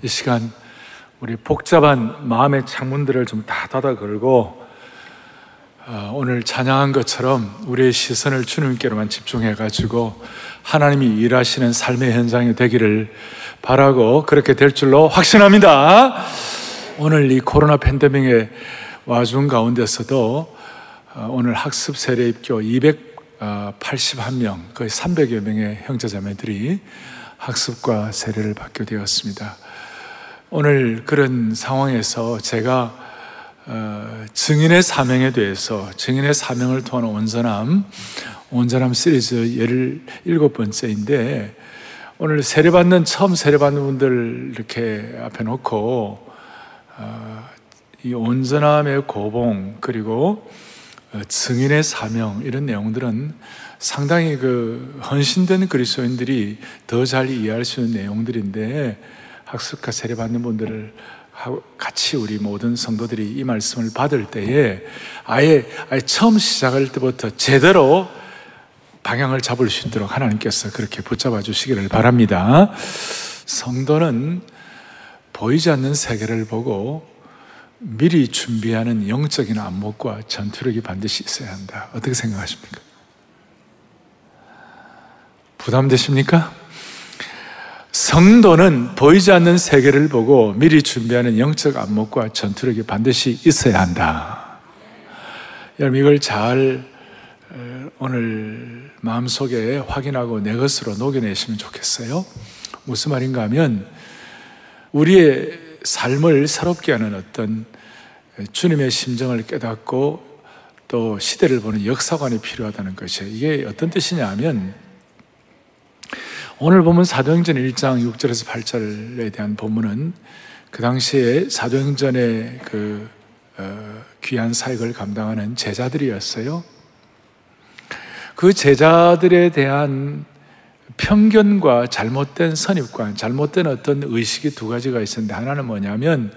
이 시간 우리 복잡한 마음의 창문들을 좀 다 닫아 걸고 어, 오늘 찬양한 것처럼 우리의 시선을 주님께로만 집중해 가지고 하나님이 일하시는 삶의 현장이 되기를 바라고 그렇게 될 줄로 확신합니다. 오늘 이 코로나 팬데믹의 와중 가운데서도 어, 오늘 학습 세례 입교 281명 거의 300여 명의 형제자매들이 학습과 세례를 받게 되었습니다. 오늘 그런 상황에서 제가 어, 증인의 사명에 대해서 증인의 사명을 통한 온전함 온전함 시리즈 열 일곱 번째인데 오늘 세례받는 처음 세례받는 분들 이렇게 앞에 놓고 어, 이 온전함의 고봉 그리고 어, 증인의 사명 이런 내용들은 상당히 그 헌신된 그리스도인들이 더 잘 이해할 수 있는 내용들인데 학습과 세례 받는 분들을 같이 우리 모든 성도들이 이 말씀을 받을 때에 아예, 아예 처음 시작할 때부터 제대로 방향을 잡을 수 있도록 하나님께서 그렇게 붙잡아 주시기를 바랍니다. 성도는 보이지 않는 세계를 보고 미리 준비하는 영적인 안목과 전투력이 반드시 있어야 한다. 어떻게 생각하십니까? 부담되십니까? 성도는 보이지 않는 세계를 보고 미리 준비하는 영적 안목과 전투력이 반드시 있어야 한다. 여러분, 이걸 잘 오늘 마음속에 확인하고 내 것으로 녹여내시면 좋겠어요. 무슨 말인가 하면 우리의 삶을 새롭게 하는 어떤 주님의 심정을 깨닫고 또 시대를 보는 역사관이 필요하다는 것이에요. 이게 어떤 뜻이냐 하면 오늘 보면 사도행전 1장 6절에서 8절에 대한 본문은 그 당시에 사도행전의 그 어, 귀한 사역을 감당하는 제자들이었어요. 그 제자들에 대한 편견과 잘못된 선입관, 잘못된 어떤 의식이 두 가지가 있었는데 하나는 뭐냐면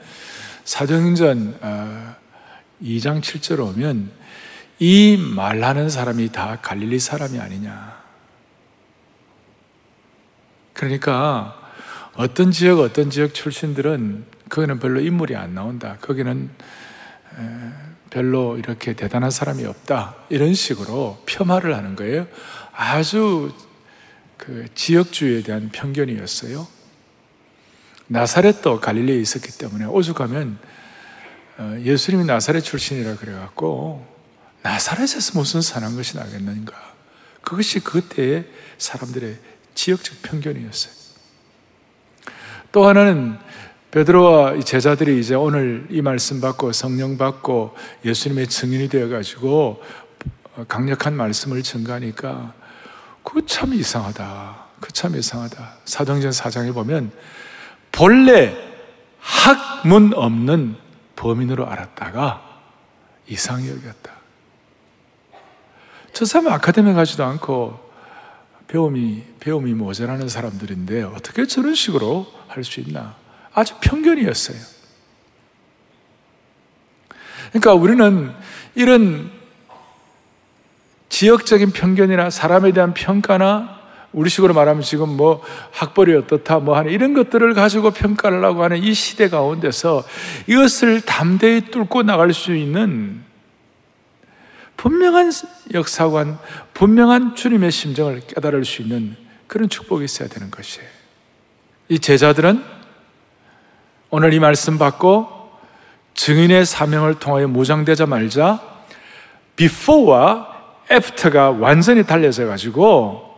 사도행전 2장 어, 7절 오면 이 말하는 사람이 다 갈릴리 사람이 아니냐. 그러니까 어떤 지역, 어떤 지역 출신들은 거기는 별로 인물이 안 나온다. 거기는 별로 이렇게 대단한 사람이 없다. 이런 식으로 폄하를 하는 거예요. 아주 그 지역주의에 대한 편견이었어요. 나사렛도 갈릴리에 있었기 때문에 오죽하면 어, 예수님이 나사렛 출신이라 그래갖고 나사렛에서 무슨 선한 것이 나겠는가. 그것이 그때의 사람들의 지역적 편견이었어요. 또 하나는 베드로와 제자들이 이제 오늘 이 말씀 받고 성령 받고 예수님의 증인이 되어 가지고 강력한 말씀을 증가하니까 그 참 이상하다. 그 참 이상하다. 사도행전 4장에 보면 본래 학문 없는 범인으로 알았다가 이상히 여겼다. 저 사람 아카데미 가지도 않고 배움이, 배움이 모자라는 사람들인데 어떻게 저런 식으로 할 수 있나? 아주 편견이었어요. 그러니까 우리는 이런 지역적인 편견이나 사람에 대한 평가나 우리식으로 말하면 지금 뭐 학벌이 어떻다 뭐 하는 이런 것들을 가지고 평가를 하고 하는 이 시대 가운데서 이것을 담대히 뚫고 나갈 수 있는 분명한 역사관, 분명한 주님의 심정을 깨달을 수 있는 그런 축복이 있어야 되는 것이에요. 이 제자들은 오늘 이 말씀 받고 증인의 사명을 통하여 무장되자 말자 before와 after가 완전히 달려져 가지고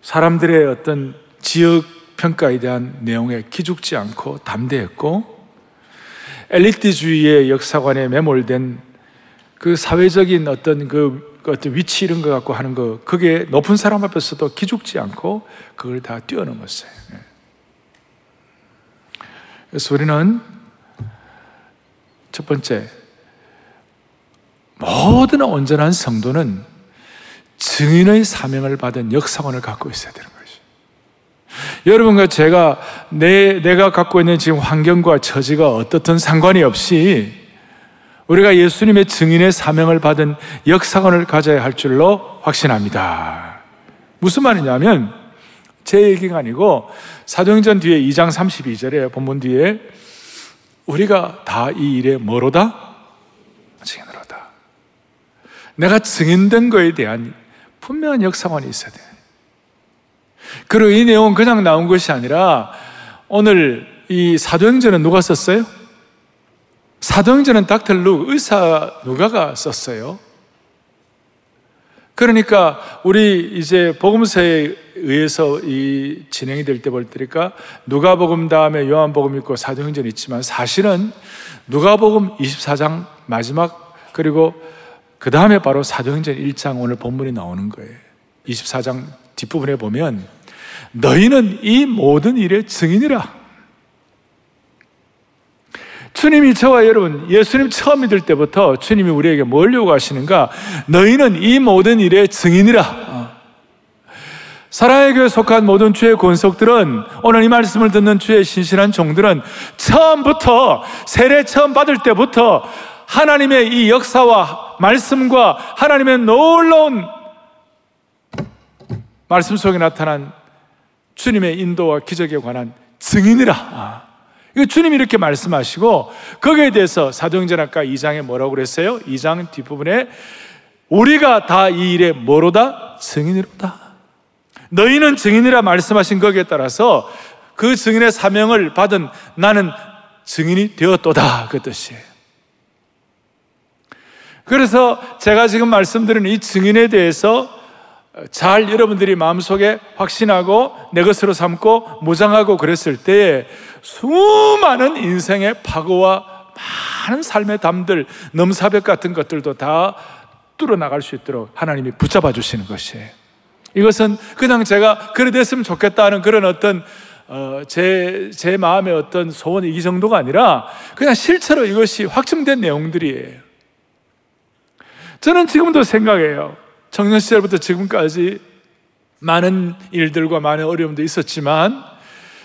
사람들의 어떤 지역 평가에 대한 내용에 기죽지 않고 담대했고 엘리트주의의 역사관에 매몰된 그 사회적인 어떤 그, 그 어떤 위치 이런 거 갖고 하는 거, 그게 높은 사람 앞에서도 기죽지 않고 그걸 다 뛰어넘었어요. 예. 그래서 우리는 첫 번째, 모든 온전한 성도는 증인의 사명을 받은 역사관을 갖고 있어야 되는 거예요. 여러분과 제가 내, 내가 갖고 있는 지금 환경과 처지가 어떻든 상관이 없이 우리가 예수님의 증인의 사명을 받은 역사관을 가져야 할 줄로 확신합니다. 무슨 말이냐면 제 얘기가 아니고 사도행전 뒤에 2장 32절에 본문 뒤에 우리가 다 이 일에 뭐로다? 증인으로다. 내가 증인된 거에 대한 분명한 역사관이 있어야 돼. 그리고 이 내용은 그냥 나온 것이 아니라 오늘 이 사도행전은 누가 썼어요? 사도행전은 닥터 룩 의사 누가가 썼어요. 그러니까 우리 이제 복음서에 의해서 이 진행이 될 때 볼 때니까 누가복음 다음에 요한복음 있고 사도행전 있지만 사실은 누가복음 24장 마지막 그리고 그 다음에 바로 사도행전 1장 오늘 본문이 나오는 거예요. 24장 뒷부분에 보면 너희는 이 모든 일의 증인이라. 주님이 저와 여러분, 예수님 처음 믿을 때부터 주님이 우리에게 뭘 요구하시는가? 너희는 이 모든 일의 증인이라. 사랑의 교회 속한 모든 주의 권속들은 오늘 이 말씀을 듣는 주의 신실한 종들은 처음부터 세례 처음 받을 때부터 하나님의 이 역사와 말씀과 하나님의 놀라운 말씀 속에 나타난 주님의 인도와 기적에 관한 증인이라. 주님이 이렇게 말씀하시고 거기에 대해서 사도행전 아까 2장에 뭐라고 그랬어요? 2장 뒷부분에 우리가 다 이 일에 뭐로다? 증인이로다. 너희는 증인이라 말씀하신 거기에 따라서 그 증인의 사명을 받은 나는 증인이 되었도다. 그 뜻이에요. 그래서 제가 지금 말씀드린 이 증인에 대해서 잘 여러분들이 마음속에 확신하고 내 것으로 삼고 무장하고 그랬을 때에 수많은 인생의 파고와 많은 삶의 담들, 넘사벽 같은 것들도 다 뚫어나갈 수 있도록 하나님이 붙잡아 주시는 것이에요. 이것은 그냥 제가 그래 됐으면 좋겠다는 그런 어떤 어, 제, 제 마음의 어떤 소원이 이 정도가 아니라 그냥 실제로 이것이 확정된 내용들이에요. 저는 지금도 생각해요. 청년 시절부터 지금까지 많은 일들과 많은 어려움도 있었지만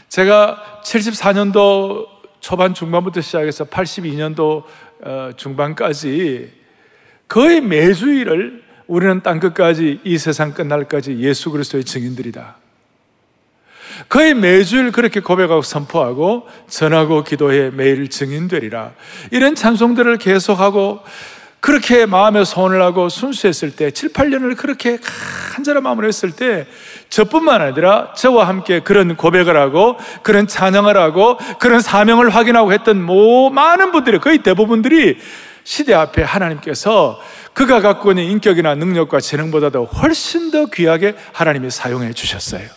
제가 74년도 초반 중반부터 시작해서 82년도 어, 중반까지 거의 매주일을 우리는 땅 끝까지 이 세상 끝날까지 예수 그리스도의 증인들이다. 거의 매주일 그렇게 고백하고 선포하고 전하고 기도해 매일 증인되리라. 이런 찬송들을 계속하고 그렇게 마음에 소원을 하고 순수했을 때 7, 8년을 그렇게 간절한 마음으로 했을 때 저뿐만 아니라 저와 함께 그런 고백을 하고 그런 찬양을 하고 그런 사명을 확인하고 했던 뭐 많은 분들이 거의 대부분들이 시대 앞에 하나님께서 그가 갖고 있는 인격이나 능력과 재능보다도 훨씬 더 귀하게 하나님이 사용해 주셨어요.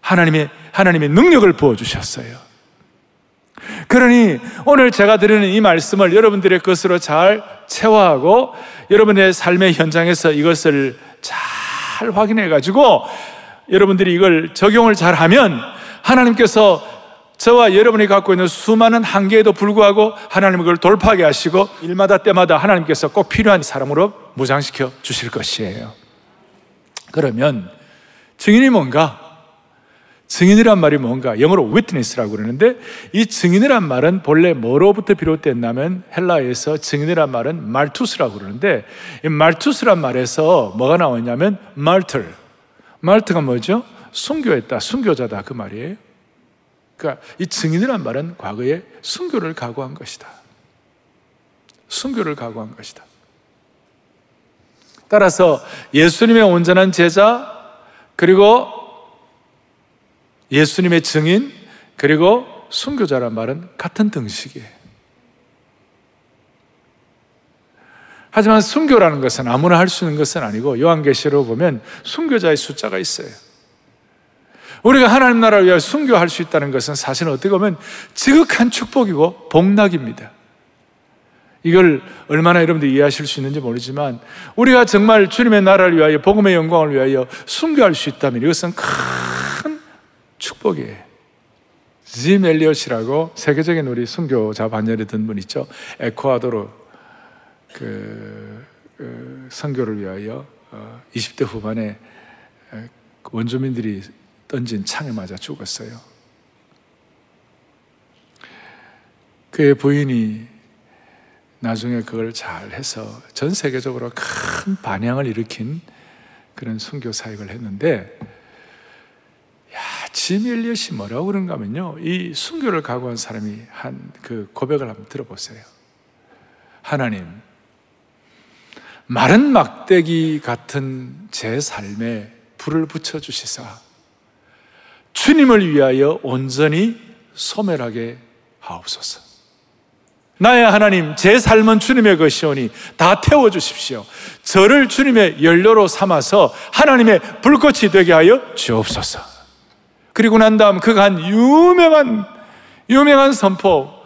하나님의 하나님의 능력을 부어 주셨어요. 그러니 오늘 제가 드리는 이 말씀을 여러분들의 것으로 잘 체화하고 여러분의 삶의 현장에서 이것을 잘 확인해 가지고 여러분들이 이걸 적용을 잘 하면 하나님께서 저와 여러분이 갖고 있는 수많은 한계에도 불구하고 하나님 그걸 돌파하게 하시고 일마다 때마다 하나님께서 꼭 필요한 사람으로 무장시켜 주실 것이에요. 그러면 증인이 뭔가? 증인이란 말이 뭔가? 영어로 witness라고 그러는데 이 증인이란 말은 본래 뭐로부터 비롯됐냐면 헬라에서 증인이란 말은 말투스라고 그러는데 이 말투스란 말에서 뭐가 나왔냐면 말틀. 말트가 뭐죠? 순교했다 순교자다 그 말이에요. 그러니까 이 증인이란 말은 과거에 순교를 각오한 것이다. 순교를 각오한 것이다. 따라서 예수님의 온전한 제자 그리고 예수님의 증인 그리고 순교자란 말은 같은 등식이에요. 하지만 순교라는 것은 아무나 할 수 있는 것은 아니고 요한계시로 보면 순교자의 숫자가 있어요. 우리가 하나님 나라를 위하여 순교할 수 있다는 것은 사실 어떻게 보면 지극한 축복이고 복락입니다. 이걸 얼마나 여러분들이 이해하실 수 있는지 모르지만 우리가 정말 주님의 나라를 위하여 복음의 영광을 위하여 순교할 수 있다면 이것은 큰 축복이에요. 짐 엘리엇이라고 세계적인 우리 순교자 반열에 든 분 있죠. 에콰도르 그, 그 선교를 위하여 20대 어, 후반에 원주민들이 던진 창에 맞아 죽었어요. 그의 부인이 나중에 그걸 잘 해서 전 세계적으로 큰 반향을 일으킨 그런 순교 사역을 했는데 짐 엘리엇이 뭐라고 그런가 하면요. 이 순교를 각오한 사람이 한 그 고백을 한번 들어보세요. 하나님, 마른 막대기 같은 제 삶에 불을 붙여주시사 주님을 위하여 온전히 소멸하게 하옵소서. 나의 하나님, 제 삶은 주님의 것이오니 다 태워주십시오. 저를 주님의 연료로 삼아서 하나님의 불꽃이 되게 하여 주옵소서. 그리고 난 다음 그가 한 유명한, 유명한 선포.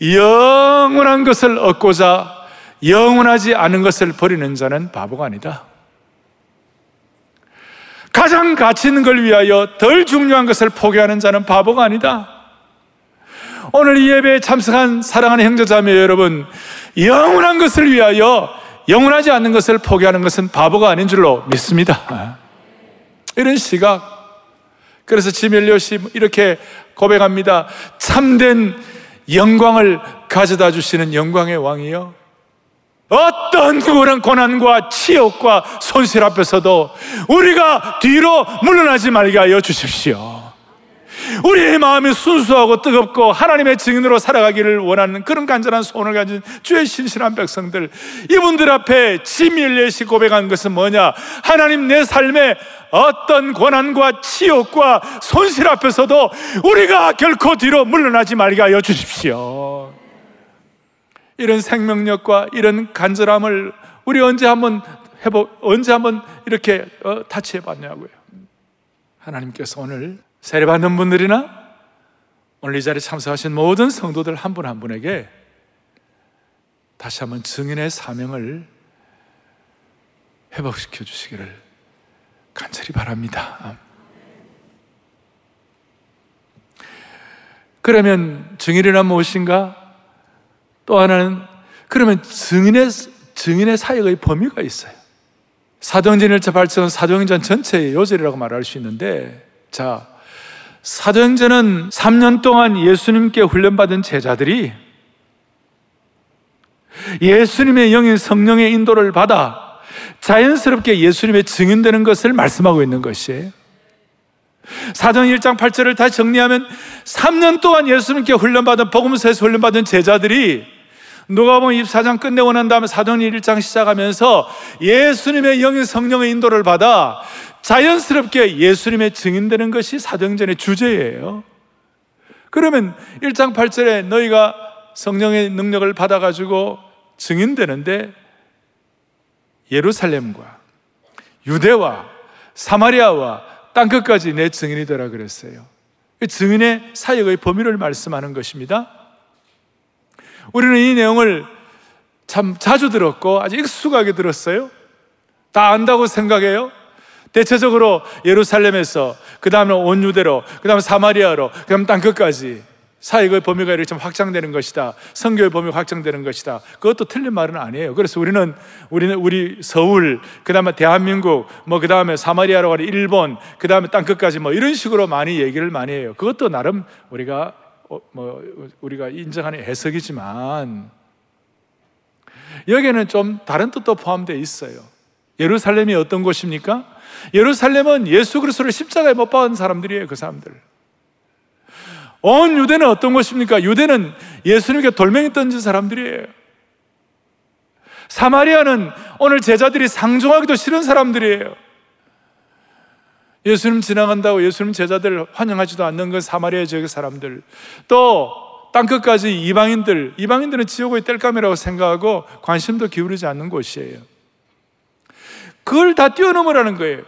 영원한 것을 얻고자 영원하지 않은 것을 버리는 자는 바보가 아니다. 가장 가치 있는 걸 위하여 덜 중요한 것을 포기하는 자는 바보가 아니다. 오늘 이 예배에 참석한 사랑하는 형제자매 여러분, 영원한 것을 위하여 영원하지 않는 것을 포기하는 것은 바보가 아닌 줄로 믿습니다. 이런 시각. 그래서 지멜리엇이 이렇게 고백합니다. 참된 영광을 가져다 주시는 영광의 왕이요. 어떤 그런 고난과 치욕과 손실 앞에서도 우리가 뒤로 물러나지 말게 하여 주십시오. 우리의 마음이 순수하고 뜨겁고 하나님의 증인으로 살아가기를 원하는 그런 간절한 소원을 가진 주의 신실한 백성들 이분들 앞에 지밀례시 고백한 것은 뭐냐? 하나님 내 삶에 어떤 고난과 치욕과 손실 앞에서도 우리가 결코 뒤로 물러나지 말게 하여 주십시오. 이런 생명력과 이런 간절함을 우리 언제 한번 해보 언제 한번 이렇게 어, 타치해 봤냐고요. 하나님께서 오늘 세례받는 분들이나 오늘 이 자리에 참석하신 모든 성도들 한 분한 한 분에게 다시 한번 증인의 사명을 회복시켜 주시기를 간절히 바랍니다. 그러면 증인이란 무엇인가? 또 하나는 그러면 증인의 증인의 사역의 범위가 있어요. 사도행전 1차 발전 사도행전 전체의 요절이라고 말할 수 있는데 자 사도행전은 3년 동안 예수님께 훈련받은 제자들이 예수님의 영인 성령의 인도를 받아 자연스럽게 예수님의 증인되는 것을 말씀하고 있는 것이에요. 사도 1장 8절을 다시 정리하면 3년 동안 예수님께 훈련받은 복음서에서 훈련받은 제자들이 누가 보면 24장 끝내고 난 다음에 사도행 1장 시작하면서 예수님의 영인 성령의 인도를 받아 자연스럽게 예수님의 증인되는 것이 사도행전의 주제예요. 그러면 1장 8절에 너희가 성령의 능력을 받아 가지고 증인되는데 예루살렘과 유대와 사마리아와 땅 끝까지 내 증인이 되라 그랬어요. 증인의 사역의 범위를 말씀하는 것입니다. 우리는 이 내용을 참 자주 들었고 아주 익숙하게 들었어요. 다 안다고 생각해요. 대체적으로 예루살렘에서 그 다음에 온 유대로 그 다음에 사마리아로 그 다음 땅끝까지 사역의 범위가 이렇게 좀 확장되는 것이다. 성교의 범위가 확장되는 것이다. 그것도 틀린 말은 아니에요. 그래서 우리는 우리는 우리 서울, 그 다음에 대한민국, 뭐 그 다음에 사마리아로 가는 일본, 그 다음에 땅끝까지 뭐 이런 식으로 많이 얘기를 많이 해요. 그것도 나름 우리가 어, 뭐 우리가 인정하는 해석이지만 여기에는 좀 다른 뜻도 포함되어 있어요. 예루살렘이 어떤 곳입니까? 예루살렘은 예수 그리스도를 십자가에 못 박은 사람들이에요, 그 사람들. 온 유대는 어떤 곳입니까? 유대는 예수님께 돌멩이 던진 사람들이에요. 사마리아는 오늘 제자들이 상종하기도 싫은 사람들이에요. 예수님 지나간다고 예수님 제자들 환영하지도 않는 건 사마리아 지역의 사람들. 또 땅끝까지 이방인들, 이방인들은 지옥의 뗄감이라고 생각하고 관심도 기울이지 않는 곳이에요. 그걸 다 뛰어넘으라는 거예요.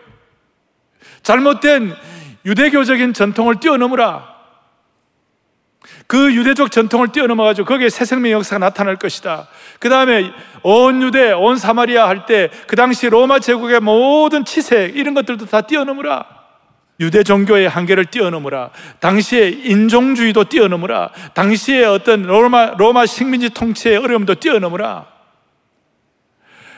잘못된 유대교적인 전통을 뛰어넘으라. 그 유대적 전통을 뛰어넘어가지고 거기에 새 생명 역사가 나타날 것이다. 그 다음에 온 유대, 온 사마리아 할 때 그 당시 로마 제국의 모든 치색 이런 것들도 다 뛰어넘으라. 유대 종교의 한계를 뛰어넘으라. 당시의 인종주의도 뛰어넘으라. 당시의 어떤 로마, 로마 식민지 통치의 어려움도 뛰어넘으라.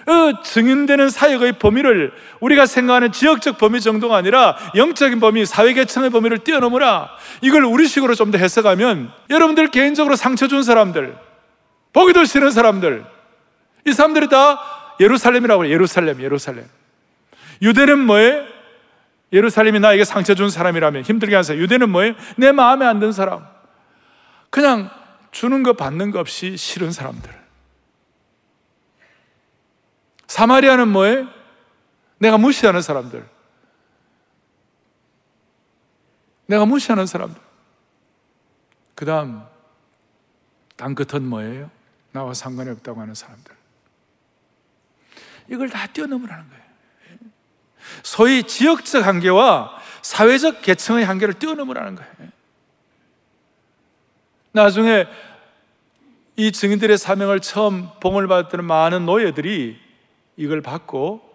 그 증인되는 사역의 범위를 우리가 생각하는 지역적 범위 정도가 아니라 영적인 범위, 사회계층의 범위를 뛰어넘으라. 이걸 우리식으로 좀 더 해석하면 여러분들 개인적으로 상처 준 사람들, 보기도 싫은 사람들, 이 사람들이 다 예루살렘이라고 해요. 예루살렘, 예루살렘. 유대는 뭐예요? 예루살렘이 나에게 상처 준 사람이라면 힘들게 한 사람. 유대는 뭐예요? 내 마음에 안 든 사람. 그냥 주는 거 받는 거 없이 싫은 사람들. 사마리아는 뭐예요? 내가 무시하는 사람들. 내가 무시하는 사람들. 그 다음, 땅 끝은 뭐예요? 나와 상관이 없다고 하는 사람들. 이걸 다 뛰어넘으라는 거예요. 소위 지역적 한계와 사회적 계층의 한계를 뛰어넘으라는 거예요. 나중에 이 증인들의 사명을 처음 봉을 받았던 많은 노예들이 이걸 받고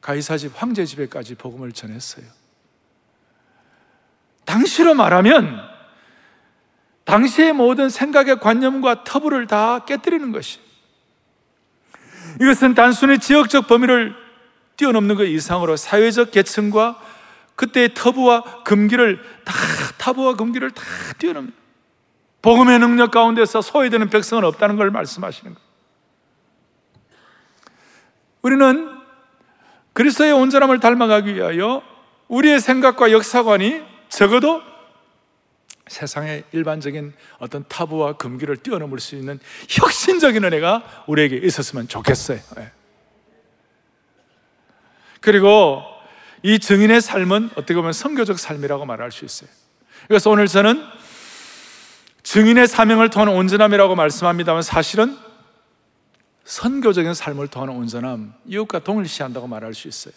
가이사 집 황제 집에까지 복음을 전했어요. 당시로 말하면 당시의 모든 생각의 관념과 터부를 다 깨뜨리는 것이. 이것은 단순히 지역적 범위를 뛰어넘는 것 이상으로 사회적 계층과 그때의 터부와 금기를 다 타부와 금기를 다 뛰어넘는 복음의 능력 가운데서 소외되는 백성은 없다는 걸 말씀하시는 거예요. 우리는 그리스도의 온전함을 닮아가기 위하여 우리의 생각과 역사관이 적어도 세상의 일반적인 어떤 타부와 금기를 뛰어넘을 수 있는 혁신적인 은혜가 우리에게 있었으면 좋겠어요. 예. 그리고 이 증인의 삶은 어떻게 보면 선교적 삶이라고 말할 수 있어요. 그래서 오늘 저는 증인의 사명을 통한 온전함이라고 말씀합니다만 사실은 선교적인 삶을 통한 온전함, 이웃과 동일시한다고 말할 수 있어요.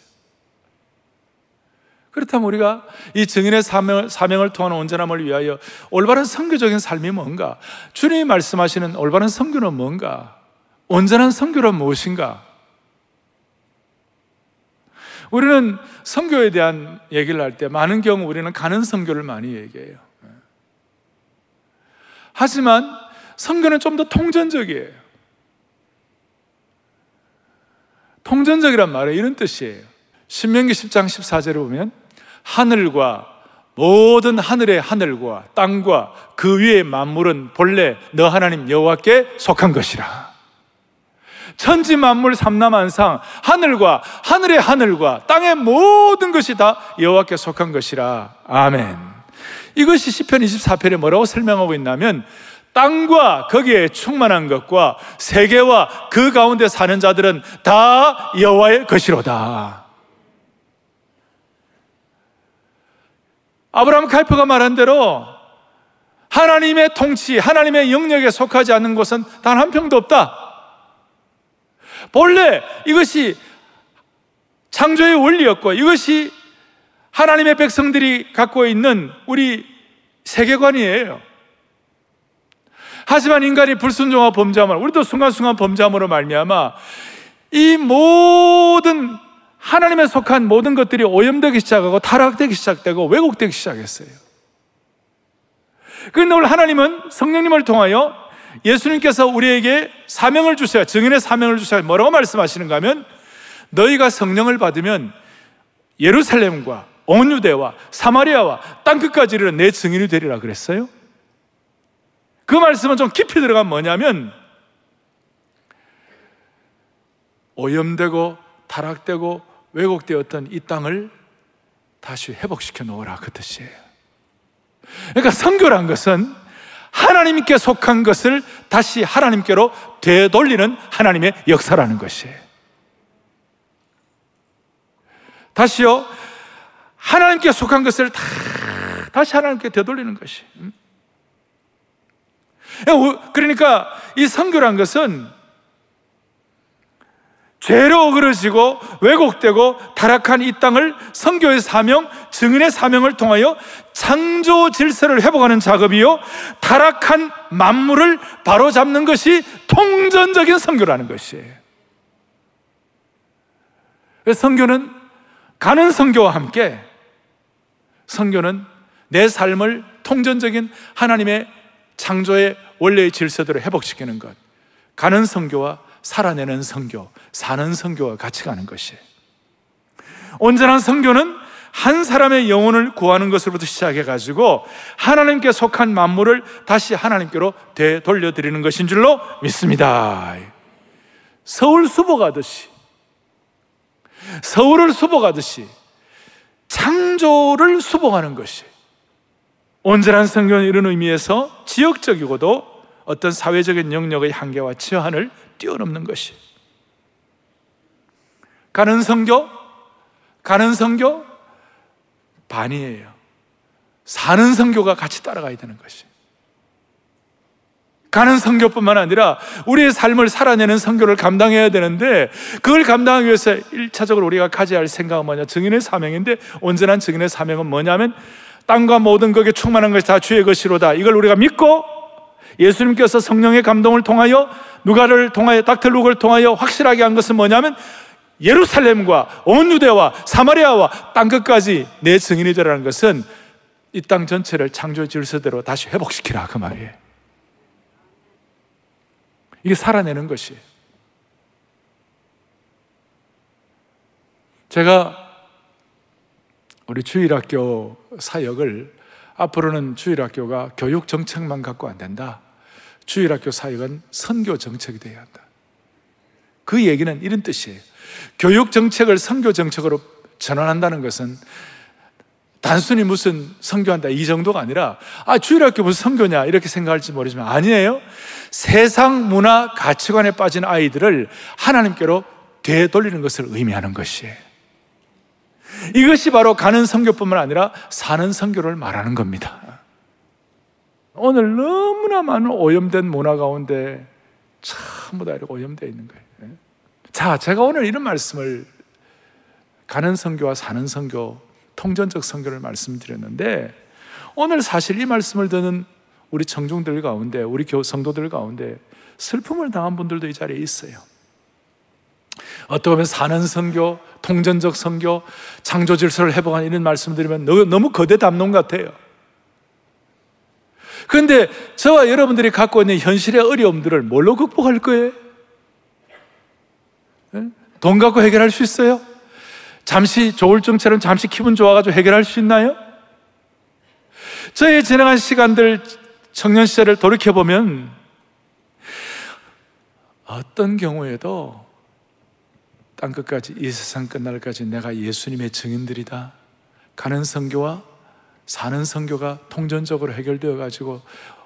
그렇다면 우리가 이 증인의 사명을, 사명을 통한 온전함을 위하여 올바른 선교적인 삶이 뭔가? 주님이 말씀하시는 올바른 선교는 뭔가? 온전한 선교는 무엇인가? 우리는 선교에 대한 얘기를 할 때 많은 경우 우리는 가는 선교를 많이 얘기해요. 하지만 선교는 좀 더 통전적이에요. 통전적이란 말은 이런 뜻이에요. 신명기 10장 14절에 보면 하늘과 모든 하늘의 하늘과 땅과 그 위의 만물은 본래 너 하나님 여호와께 속한 것이라. 천지 만물 삼라만상 하늘과 하늘의 하늘과 땅의 모든 것이 다 여호와께 속한 것이라. 아멘. 이것이 시편 24편에 뭐라고 설명하고 있냐면 땅과 거기에 충만한 것과 세계와 그 가운데 사는 자들은 다 여호와의 것이로다. 아브라함 칼프가 말한 대로 하나님의 통치, 하나님의 영역에 속하지 않는 곳은 단 한 평도 없다. 본래 이것이 창조의 원리였고 이것이 하나님의 백성들이 갖고 있는 우리 세계관이에요. 하지만 인간이 불순종과 범죄함을 우리도 순간순간 범죄함으로 말미암아 이 모든 하나님에 속한 모든 것들이 오염되기 시작하고 타락되기 시작되고 왜곡되기 시작했어요. 그런데 오늘 하나님은 성령님을 통하여 예수님께서 우리에게 사명을 주셔야 증인의 사명을 주셔야 뭐라고 말씀하시는가 하면 너희가 성령을 받으면 예루살렘과 온 유대와 사마리아와 땅끝까지 이르는 내 증인이 되리라 그랬어요. 그 말씀은 좀 깊이 들어가면 뭐냐면 오염되고 타락되고 왜곡되었던 이 땅을 다시 회복시켜 놓으라 그 뜻이에요. 그러니까 선교란 것은 하나님께 속한 것을 다시 하나님께로 되돌리는 하나님의 역사라는 것이에요. 다시요, 하나님께 속한 것을 다 다시 하나님께 되돌리는 것이. 그러니까 이 선교란 것은 죄로 어그러지고 왜곡되고 타락한 이 땅을 선교의 사명, 증인의 사명을 통하여 창조 질서를 회복하는 작업이요. 타락한 만물을 바로잡는 것이 통전적인 선교라는 것이에요. 선교는 가는 선교와 함께 선교는 내 삶을 통전적인 하나님의 창조의 원래의 질서대로 회복시키는 것. 가는 성교와 살아내는 성교, 사는 성교와 같이 가는 것이에요. 온전한 성교는 한 사람의 영혼을 구하는 것으로부터 시작해가지고 하나님께 속한 만물을 다시 하나님께로 되돌려드리는 것인 줄로 믿습니다. 서울 수복하듯이, 서울을 수복하듯이 창조를 수봉하는 것이 온전한 성경은 이런 의미에서 지역적이고도 어떤 사회적인 영역의 한계와 제한을 뛰어넘는 것이 가는 성교 가는 성교 반이에요. 사는 성교가 같이 따라가야 되는 것이. 가는 성교뿐만 아니라 우리의 삶을 살아내는 성교를 감당해야 되는데 그걸 감당하기 위해서 1차적으로 우리가 가져야 할 생각은 뭐냐? 증인의 사명인데 온전한 증인의 사명은 뭐냐면 땅과 모든 것에 충만한 것이 다 주의 것이로다. 이걸 우리가 믿고 예수님께서 성령의 감동을 통하여 누가를 통하여 닥터 룩을 통하여 확실하게 한 것은 뭐냐면 예루살렘과 온 유대와 사마리아와 땅 끝까지 내 증인이 되라는 것은 이 땅 전체를 창조 질서대로 다시 회복시키라 그 말이에요. 이게 살아내는 것이에요. 제가 우리 주일학교 사역을 앞으로는 주일학교가 교육 정책만 갖고 안 된다. 주일학교 사역은 선교 정책이 되어야 한다. 그 얘기는 이런 뜻이에요. 교육 정책을 선교 정책으로 전환한다는 것은 단순히 무슨 선교한다 이 정도가 아니라 아 주일학교 무슨 선교냐 이렇게 생각할지 모르지만 아니에요. 세상 문화 가치관에 빠진 아이들을 하나님께로 되돌리는 것을 의미하는 것이에요. 이것이 바로 가는 선교뿐만 아니라 사는 선교를 말하는 겁니다. 오늘 너무나 많은 오염된 문화 가운데 전부 다 이렇게 오염되어 있는 거예요. 자, 제가 오늘 이런 말씀을 가는 선교와 사는 선교, 통전적 선교를 말씀드렸는데 오늘 사실 이 말씀을 듣는 우리 청중들 가운데, 우리 교 성도들 가운데 슬픔을 당한 분들도 이 자리에 있어요. 어떻게 보면 사는 선교, 통전적 선교, 창조 질서를 회복한 이런 말씀 드리면 너무 거대 담론 같아요. 그런데 저와 여러분들이 갖고 있는 현실의 어려움들을 뭘로 극복할 거예요? 돈 갖고 해결할 수 있어요? 잠시 조울증처럼 잠시 기분 좋아가지고 해결할 수 있나요? 저희 지나간 시간들 청년 시절을 돌이켜보면 어떤 경우에도 땅 끝까지 이 세상 끝날까지 내가 예수님의 증인들이다. 가는 성교와 사는 성교가 통전적으로 해결되어 가지고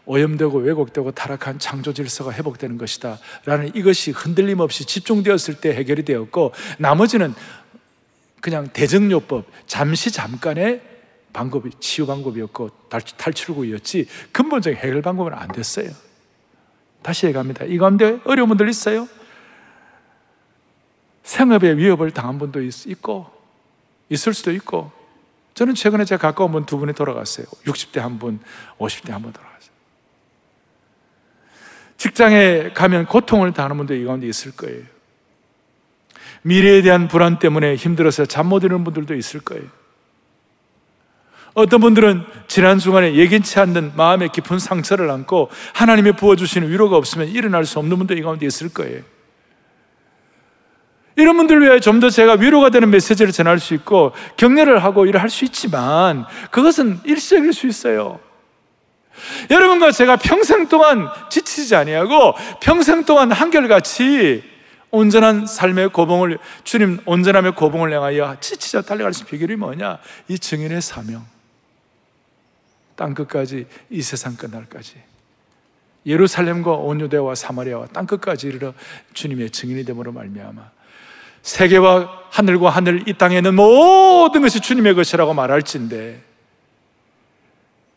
오염되고 왜곡되고 타락한 창조 질서가 회복되는 것이다. 라는 이것이 흔들림 없이 집중되었을 때 해결이 되었고 나머지는 그냥 대정요법, 잠시 잠깐의 방법이 치유 방법이었고 탈출구였지 근본적인 해결 방법은 안 됐어요. 다시 얘기합니다. 이 가운데 어려운 분들 있어요? 생업에 위협을 당한 분도 있고 있을 수도 있고 저는 최근에 제가 가까운 분 두 분이 돌아갔어요. 60대 한 분, 50대 한 분 돌아갔어요. 직장에 가면 고통을 당하는 분도 이 가운데 있을 거예요. 미래에 대한 불안 때문에 힘들어서 잠 못 이루는 분들도 있을 거예요. 어떤 분들은 지난 주간에 예견치 않는 마음의 깊은 상처를 안고 하나님이 부어주시는 위로가 없으면 일어날 수 없는 분도 이 가운데 있을 거예요. 이런 분들 위해 좀 더 제가 위로가 되는 메시지를 전할 수 있고 격려를 하고 일을 할 수 있지만 그것은 일시적일 수 있어요. 여러분과 제가 평생 동안 지치지 아니하고 평생 동안 한결같이 온전한 삶의 고봉을 주님 온전함의 고봉을 향하여 지치자 달려갈 수 비결이 뭐냐? 이 증인의 사명. 땅 끝까지 이 세상 끝날까지 예루살렘과 온 유대와 사마리아와 땅 끝까지 이르러 주님의 증인이 됨으로 말미암아 세계와 하늘과 하늘 이 땅에 있는 모든 것이 주님의 것이라고 말할진데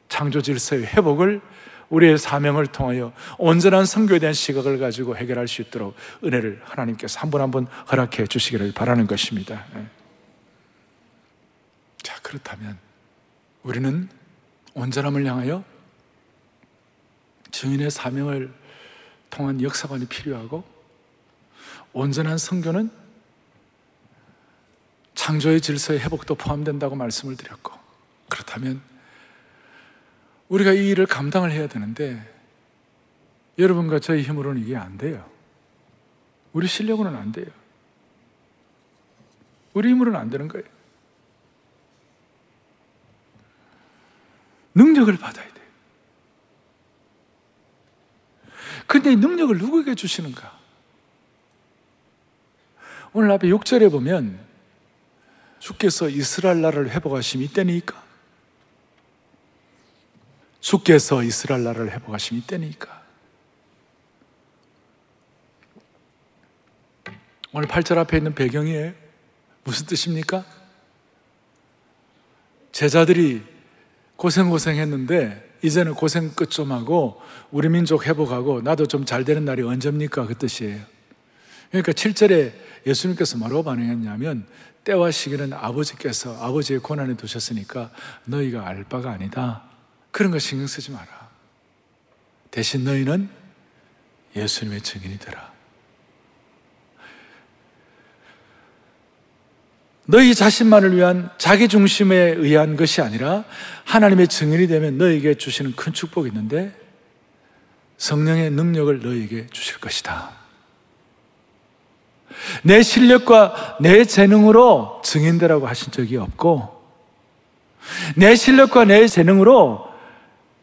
창조 질서의 회복을 우리의 사명을 통하여 온전한 성교에 대한 시각을 가지고 해결할 수 있도록 은혜를 하나님께서 한 분 한 분 허락해 주시기를 바라는 것입니다. 예. 자, 그렇다면 우리는 온전함을 향하여 증인의 사명을 통한 역사관이 필요하고 온전한 성교는 창조의 질서의 회복도 포함된다고 말씀을 드렸고 그렇다면 우리가 이 일을 감당을 해야 되는데 여러분과 저희 힘으로는 이게 안 돼요. 우리 실력으로는 안 돼요. 우리 힘으로는 안 되는 거예요. 능력을 받아야 돼요. 근데 이 능력을 누구에게 주시는가? 오늘 앞에 6절에 보면 주께서 이스라엘 나라를 회복하심이 이때니까. 주께서 이스라엘 나라를 회복하심이 이때니까. 오늘 8절 앞에 있는 배경이에요. 무슨 뜻입니까? 제자들이 고생고생했는데 이제는 고생 끝 좀 하고 우리 민족 회복하고 나도 좀 잘 되는 날이 언제입니까? 그 뜻이에요. 그러니까 7절에 예수님께서 뭐라고 반응했냐면 때와 시기는 아버지께서 아버지의 고난에 두셨으니까 너희가 알 바가 아니다. 그런 거 신경 쓰지 마라. 대신 너희는 예수님의 증인이 되라. 너희 자신만을 위한 자기 중심에 의한 것이 아니라 하나님의 증인이 되면 너에게 주시는 큰 축복이 있는데 성령의 능력을 너에게 주실 것이다. 내 실력과 내 재능으로 증인되라고 하신 적이 없고 내 실력과 내 재능으로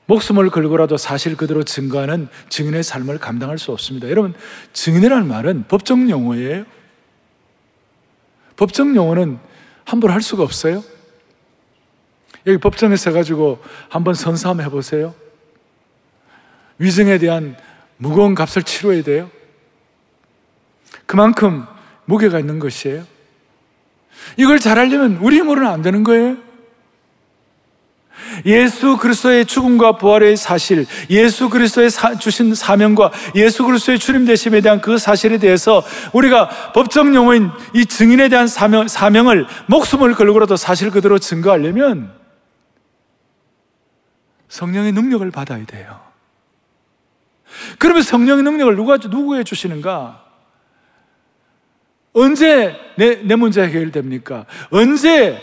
목숨을 걸고라도 사실 그대로 증거하는 증인의 삶을 감당할 수 없습니다. 여러분, 증인이라는 말은 법정 용어예요. 법정 용어는 함부로 할 수가 없어요. 여기 법정에 서 가지고 한번 한번 해보세요. 위증에 대한 무거운 값을 치러야 돼요. 그만큼 무게가 있는 것이에요. 이걸 잘하려면 우리 힘으로는 안 되는 거예요. 예수 그리스도의 죽음과 부활의 사실, 예수 그리스도의 사, 주신 사명과 예수 그리스도의 주님 되심에 대한 그 사실에 대해서 우리가 법정 용어인 이 증인에 대한 사명, 사명을 목숨을 걸고라도 사실 그대로 증거하려면 성령의 능력을 받아야 돼요. 그러면 성령의 능력을 누가 누구에 주시는가? 언제 내, 내 문제 해결됩니까? 언제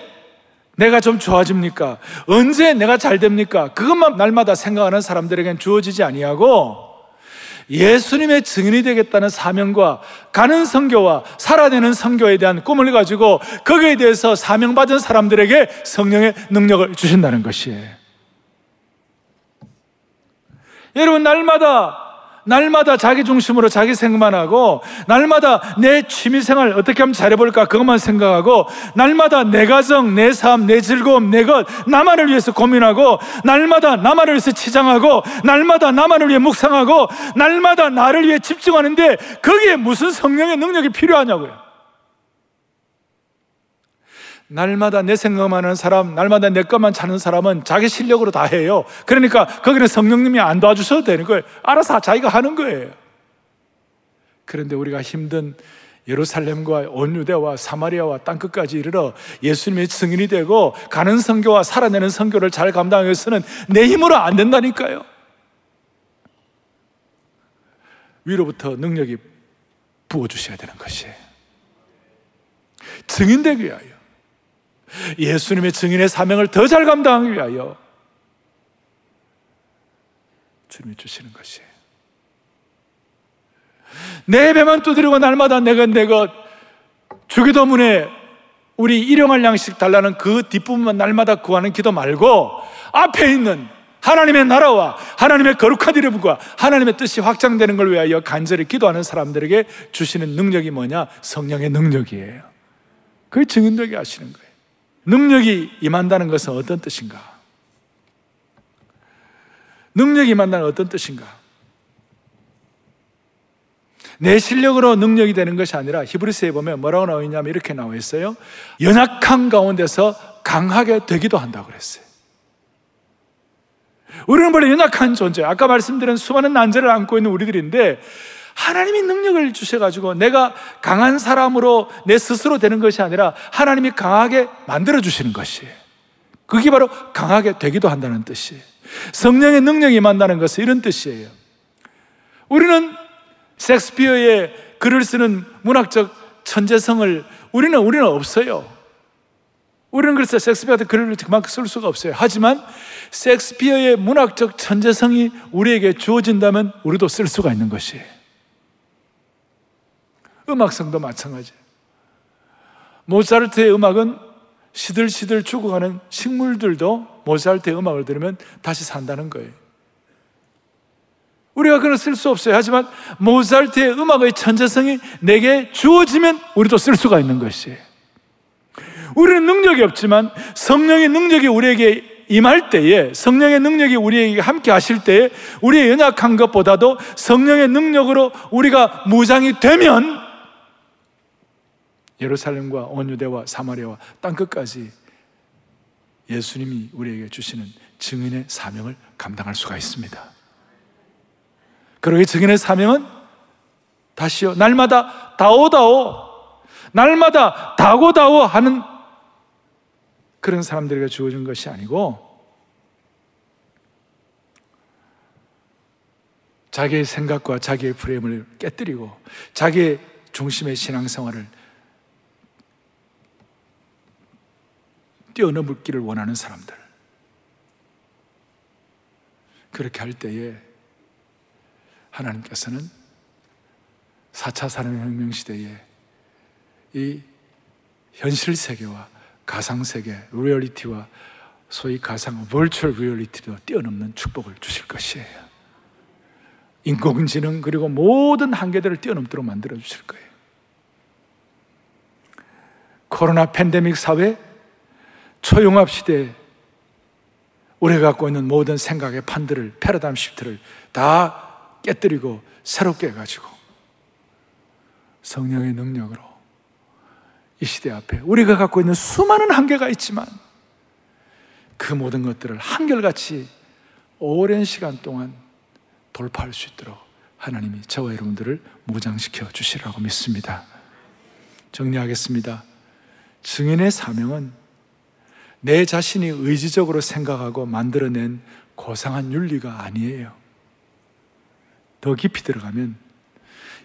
내가 좀 좋아집니까? 언제 내가 잘 됩니까? 그것만 날마다 생각하는 사람들에겐 주어지지 아니하고 예수님의 증인이 되겠다는 사명과 가는 성교와 살아내는 성교에 대한 꿈을 가지고 거기에 대해서 사명받은 사람들에게 성령의 능력을 주신다는 것이에요. 여러분, 날마다 날마다 자기 중심으로 자기 생각만 하고, 날마다 내 취미 생활 어떻게 하면 잘해볼까, 그것만 생각하고, 날마다 내 가정, 내 삶, 내 즐거움, 내 것, 나만을 위해서 고민하고, 날마다 나만을 위해서 치장하고, 날마다 나만을 위해 묵상하고, 날마다 나를 위해 집중하는데, 거기에 무슨 성령의 능력이 필요하냐고요. 날마다 내 생각만 하는 사람, 날마다 내 것만 찾는 사람은 자기 실력으로 다 해요. 그러니까 거기는 성령님이 안 도와주셔도 되는 거예요. 알아서 자기가 하는 거예요. 그런데 우리가 힘든 예루살렘과 온 유대와 사마리아와 땅끝까지 이르러 예수님의 증인이 되고 가는 성교와 살아내는 성교를 잘 감당하기 위해서는 내 힘으로 안 된다니까요. 위로부터 능력이 부어주셔야 되는 것이에요. 증인되기 위하여. 예수님의 증인의 사명을 더 잘 감당하기 위하여 주님이 주시는 것이에요. 내 배만 두드리고 날마다 내가 내가 주기도문에 우리 일용할 양식 달라는 그 뒷부분만 날마다 구하는 기도 말고 앞에 있는 하나님의 나라와 하나님의 거룩한 이름과 하나님의 뜻이 확장되는 걸 위하여 간절히 기도하는 사람들에게 주시는 능력이 뭐냐? 성령의 능력이에요. 그 증인되게 하시는 거예요. 능력이 임한다는 것은 어떤 뜻인가? 능력이 임한다는 어떤 뜻인가? 내 실력으로 능력이 되는 것이 아니라 히브리스에 보면 뭐라고 나와 있냐면 이렇게 나와 있어요. 연약한 가운데서 강하게 되기도 한다고 그랬어요. 우리는 원래 연약한 존재. 아까 말씀드린 수많은 난제를 안고 있는 우리들인데 하나님이 능력을 주셔가지고 내가 강한 사람으로 내 스스로 되는 것이 아니라 하나님이 강하게 만들어 주시는 것이에요. 그게 바로 강하게 되기도 한다는 뜻이에요. 성령의 능력이 만나는 것은 이런 뜻이에요. 우리는 섹스피어의 글을 쓰는 문학적 천재성을 우리는 우리는 없어요. 우리는 그래서 섹스피어 같은 글을 그만큼 쓸 수가 없어요. 하지만 섹스피어의 문학적 천재성이 우리에게 주어진다면 우리도 쓸 수가 있는 것이에요. 음악성도 마찬가지예요. 모차르트의 음악은 시들시들 죽어가는 식물들도 모차르트의 음악을 들으면 다시 산다는 거예요. 우리가 그걸 쓸 수 없어요. 하지만 모차르트의 음악의 천재성이 내게 주어지면 우리도 쓸 수가 있는 것이에요. 우리는 능력이 없지만 성령의 능력이 우리에게 임할 때에 성령의 능력이 우리에게 함께 하실 때에 우리의 연약한 것보다도 성령의 능력으로 우리가 무장이 되면 예루살렘과 온 유대와 사마리아와 땅 끝까지 예수님이 우리에게 주시는 증인의 사명을 감당할 수가 있습니다. 그러기 증인의 사명은 다시요 날마다 다오다오 날마다 다고다오 하는 그런 사람들에게 주어진 것이 아니고 자기의 생각과 자기의 프레임을 깨뜨리고 자기의 중심의 신앙생활을 뛰어넘기를 원하는 사람들. 그렇게 할 때에 하나님께서는 4차 산업혁명 시대에 이 현실 세계와 가상 세계, 리얼리티와 소위 가상, virtual reality도 뛰어넘는 축복을 주실 것이에요. 인공지능 그리고 모든 한계들을 뛰어넘도록 만들어 주실 거예요. 코로나 팬데믹 사회, 초용합 시대에 우리가 갖고 있는 모든 생각의 판들을, 패러다임 시프트를 다 깨뜨리고 새롭게 해가지고 성령의 능력으로 이 시대 앞에 우리가 갖고 있는 수많은 한계가 있지만 그 모든 것들을 한결같이 오랜 시간 동안 돌파할 수 있도록 하나님이 저와 여러분들을 무장시켜 주시라고 믿습니다. 정리하겠습니다. 증인의 사명은 내 자신이 의지적으로 생각하고 만들어낸 고상한 윤리가 아니에요. 더 깊이 들어가면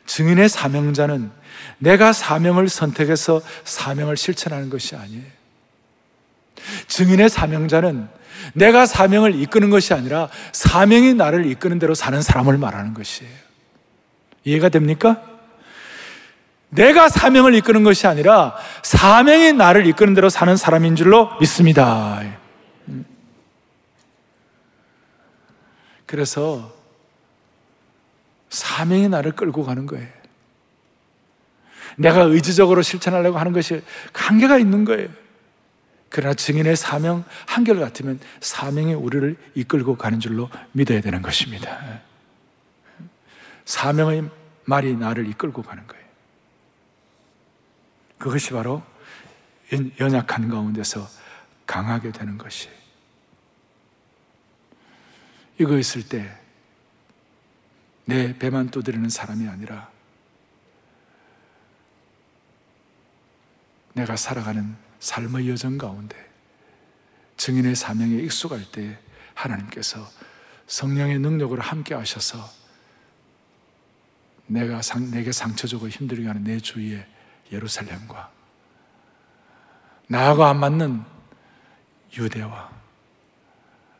증인의 사명자는 내가 사명을 선택해서 사명을 실천하는 것이 아니에요. 증인의 사명자는 내가 사명을 이끄는 것이 아니라 사명이 나를 이끄는 대로 사는 사람을 말하는 것이에요. 이해가 됩니까? 내가 사명을 이끄는 것이 아니라 사명이 나를 이끄는 대로 사는 사람인 줄로 믿습니다. 그래서 사명이 나를 끌고 가는 거예요. 내가 의지적으로 실천하려고 하는 것이 한계가 있는 거예요. 그러나 증인의 사명 한결 같으면 사명이 우리를 이끌고 가는 줄로 믿어야 되는 것입니다. 사명의 말이 나를 이끌고 가는 거예요. 그것이 바로 연약한 가운데서 강하게 되는 것이. 이거 있을 때 내 배만 두드리는 사람이 아니라 내가 살아가는 삶의 여정 가운데 증인의 사명에 익숙할 때 하나님께서 성령의 능력으로 함께 하셔서 내가 상, 내게 상처 주고 힘들게 하는 내 주위에 예루살렘과 나하고 안 맞는 유대와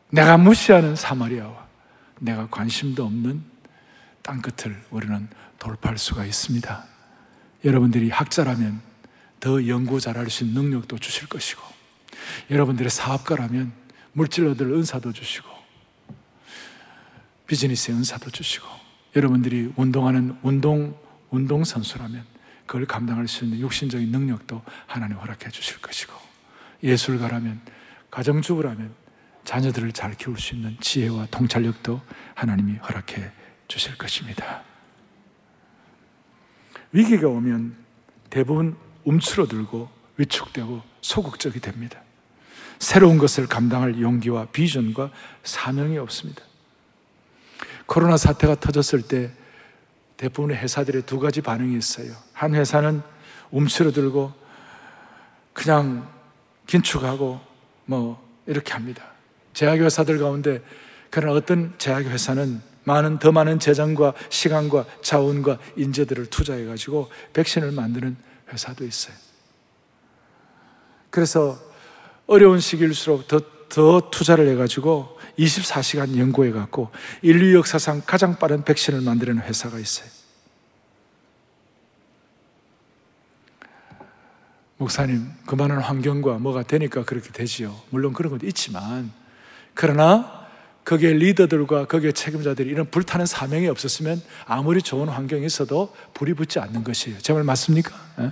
내가 무시하는 사마리아와 내가 관심도 없는 땅 끝을 우리는 돌파할 수가 있습니다. 여러분들이 학자라면 더 연구 잘할 수 있는 능력도 주실 것이고 여러분들의 사업가라면 물질 얻을 은사도 주시고 비즈니스의 은사도 주시고 여러분들이 운동하는 운동 운동 선수라면 그걸 감당할 수 있는 육신적인 능력도 하나님 허락해 주실 것이고 예술가라면 가정주부라면 자녀들을 잘 키울 수 있는 지혜와 통찰력도 하나님이 허락해 주실 것입니다. 위기가 오면 대부분 움츠러들고 위축되고 소극적이 됩니다. 새로운 것을 감당할 용기와 비전과 사명이 없습니다. 코로나 사태가 터졌을 때 대부분의 회사들의 두 가지 반응이 있어요. 한 회사는 움츠러들고 그냥 긴축하고 뭐 이렇게 합니다. 제약회사들 가운데 그런 어떤 제약회사는 많은 더 많은 재정과 시간과 자원과 인재들을 투자해 가지고 백신을 만드는 회사도 있어요. 그래서 어려운 시기일수록 더, 더 투자를 해가지고 24시간 연구해갖고 인류 역사상 가장 빠른 백신을 만드는 회사가 있어요. 목사님, 그만한 환경과 뭐가 되니까 그렇게 되지요. 물론 그런 것도 있지만, 그러나 거기에 리더들과 거기에 책임자들이 이런 불타는 사명이 없었으면 아무리 좋은 환경이 있어도 불이 붙지 않는 것이에요. 제 말 맞습니까? 예?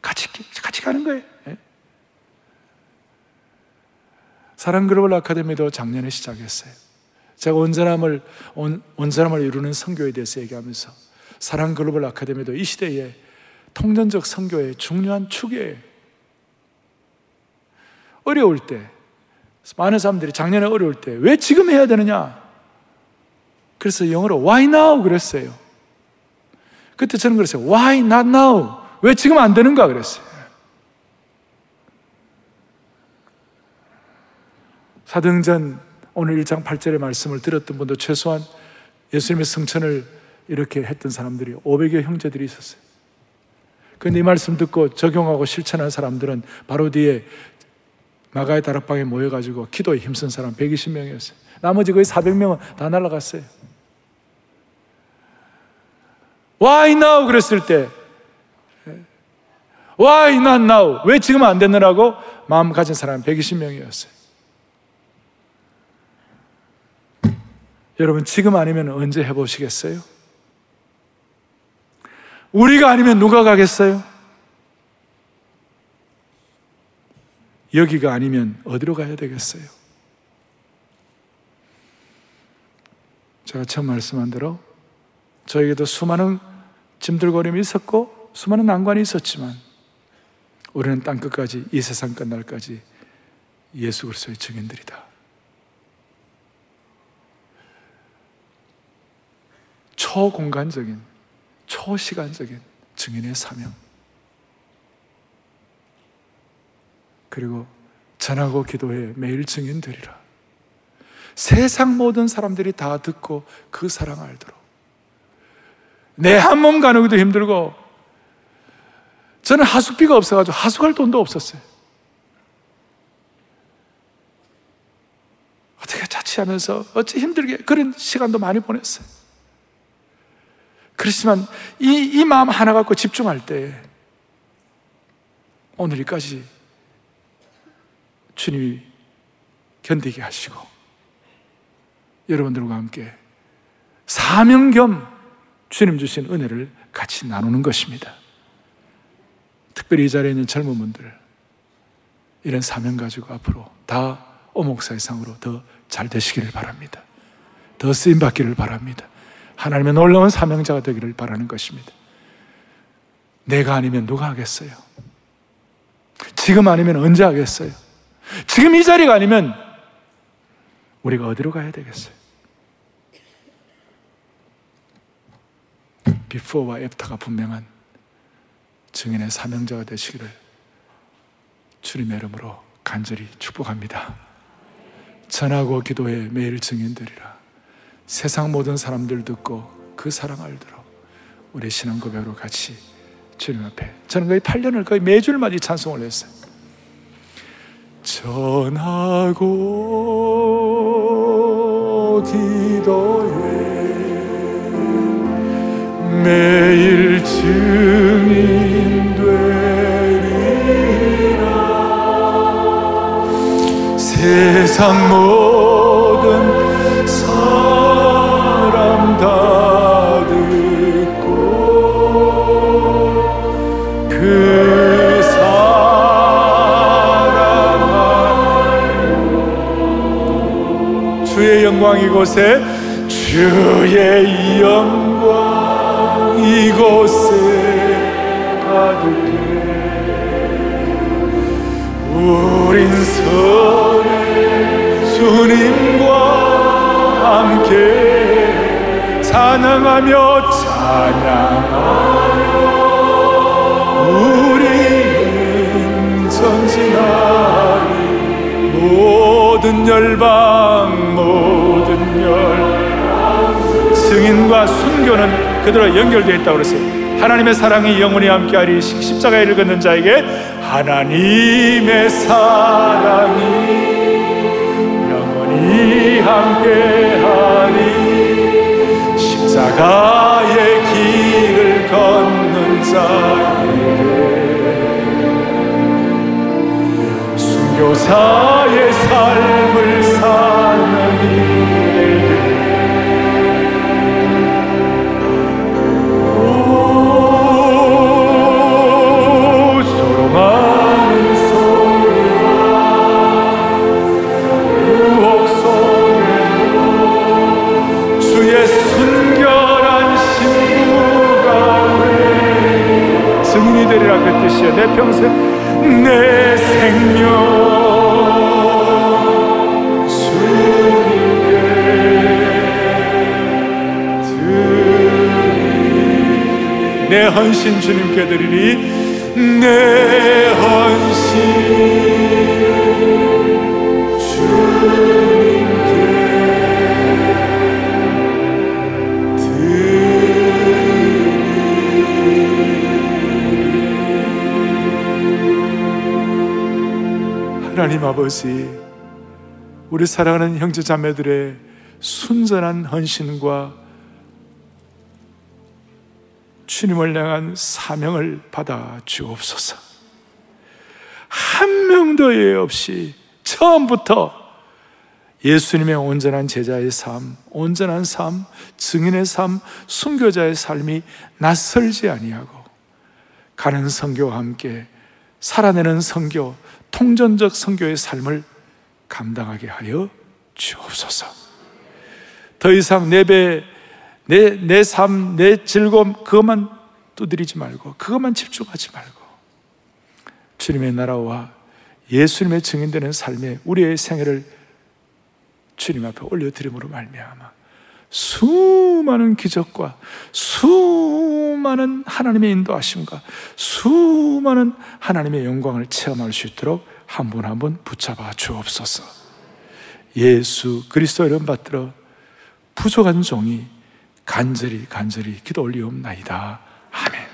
같이, 같이 가는 거예요. 예? 사랑 글로벌 아카데미도 작년에 시작했어요. 제가 온전함을 온, 온전함을 이루는 선교에 대해서 얘기하면서 사랑 글로벌 아카데미도 이 시대에 통전적 선교의 중요한 축이에요. 어려울 때 많은 사람들이 작년에 어려울 때 왜 지금 해야 되느냐? 그래서 영어로 why now 그랬어요. 그때 저는 그랬어요. why not now? 왜 지금 안 되는가 그랬어요. 사등전 오늘 1장 8절의 말씀을 들었던 분도 최소한 예수님의 성천을 이렇게 했던 사람들이 500여 형제들이 있었어요. 근데 이 말씀 듣고 적용하고 실천한 사람들은 바로 뒤에 마가의 다락방에 모여가지고 기도에 힘쓴 사람 120명이었어요. 나머지 거의 400명은 다 날아갔어요. Why now? 그랬을 때 Why not now? 왜 지금 안 됐느라고 마음 가진 사람 120명이었어요. 여러분, 지금 아니면 언제 해보시겠어요? 우리가 아니면 누가 가겠어요? 여기가 아니면 어디로 가야 되겠어요? 제가 처음 말씀한 대로 저에게도 수많은 짐들거림이 있었고 수많은 난관이 있었지만 우리는 땅 끝까지 이 세상 끝날까지 예수 그리스도의 증인들이다. 초공간적인, 초시간적인 증인의 사명. 그리고 전하고 기도해 매일 증인되리라. 세상 모든 사람들이 다 듣고 그 사랑 알도록. 내 한 몸 가누기도 힘들고, 저는 하숙비가 없어가지고 하숙할 돈도 없었어요. 어떻게 자취하면서 어찌 힘들게 그런 시간도 많이 보냈어요. 그렇지만 이, 이 마음 하나 갖고 집중할 때 오늘까지 주님이 견디게 하시고 여러분들과 함께 사명 겸 주님 주신 은혜를 같이 나누는 것입니다. 특별히 이 자리에 있는 젊은 분들 이런 사명 가지고 앞으로 다 오목사의 상으로 더 잘 되시기를 바랍니다. 더 쓰임 받기를 바랍니다. 하나님의 놀라운 사명자가 되기를 바라는 것입니다. 내가 아니면 누가 하겠어요? 지금 아니면 언제 하겠어요? 지금 이 자리가 아니면 우리가 어디로 가야 되겠어요? 비포와 애프터가 분명한 증인의 사명자가 되시기를 주님의 이름으로 간절히 축복합니다. 전하고 기도해 매일 증인되리라. 세상 모든 사람들 듣고 그 사랑 알도록 우리 신앙 고백으로 같이 주님 앞에 저는 거의 8년을 거의 매주일마다 찬송을 했어요. 전하고 기도해 매일 증인 되리라 세상 모 영광 이곳에 주의 영광 이곳에 가득해. 우린 서로 주님과 함께 찬양하며 찬양하며 우리는 전진하리 모든 열방 모 순교는 그대로 연결되어 있다고 그랬어요. 하나님의 사랑이 영원히 함께하리 십자가에 걷는 자에게 하나님의 사랑이 영원히 함께하리 십자가의 길을 걷는 자에게 순교사의 삶을 사 받으시어 내 평생 내 생명. 주님께 내 헌신 주님께 드리리. 내 헌신 하나님 아버지, 우리 사랑하는 형제 자매들의 순전한 헌신과 주님을 향한 사명을 받아 주옵소서. 한 명도 예 없이 처음부터 예수님의 온전한 제자의 삶, 온전한 삶, 증인의 삶, 순교자의 삶이 낯설지 아니하고 가는 성교와 함께 살아내는 성교, 통전적 성교의 삶을 감당하게 하여 주옵소서. 더 이상 내 배, 내, 내 삶, 내 즐거움, 그것만 두드리지 말고, 그것만 집중하지 말고, 주님의 나라와 예수님의 증인되는 삶에 우리의 생애를 주님 앞에 올려드림으로 말미암아 수많은 기적과 수많은 하나님의 인도하심과 수많은 하나님의 영광을 체험할 수 있도록 한 분 한 분 붙잡아 주옵소서. 예수 그리스도 이름 받들어 부족한 종이 간절히 간절히 기도 올리옵나이다. 아멘.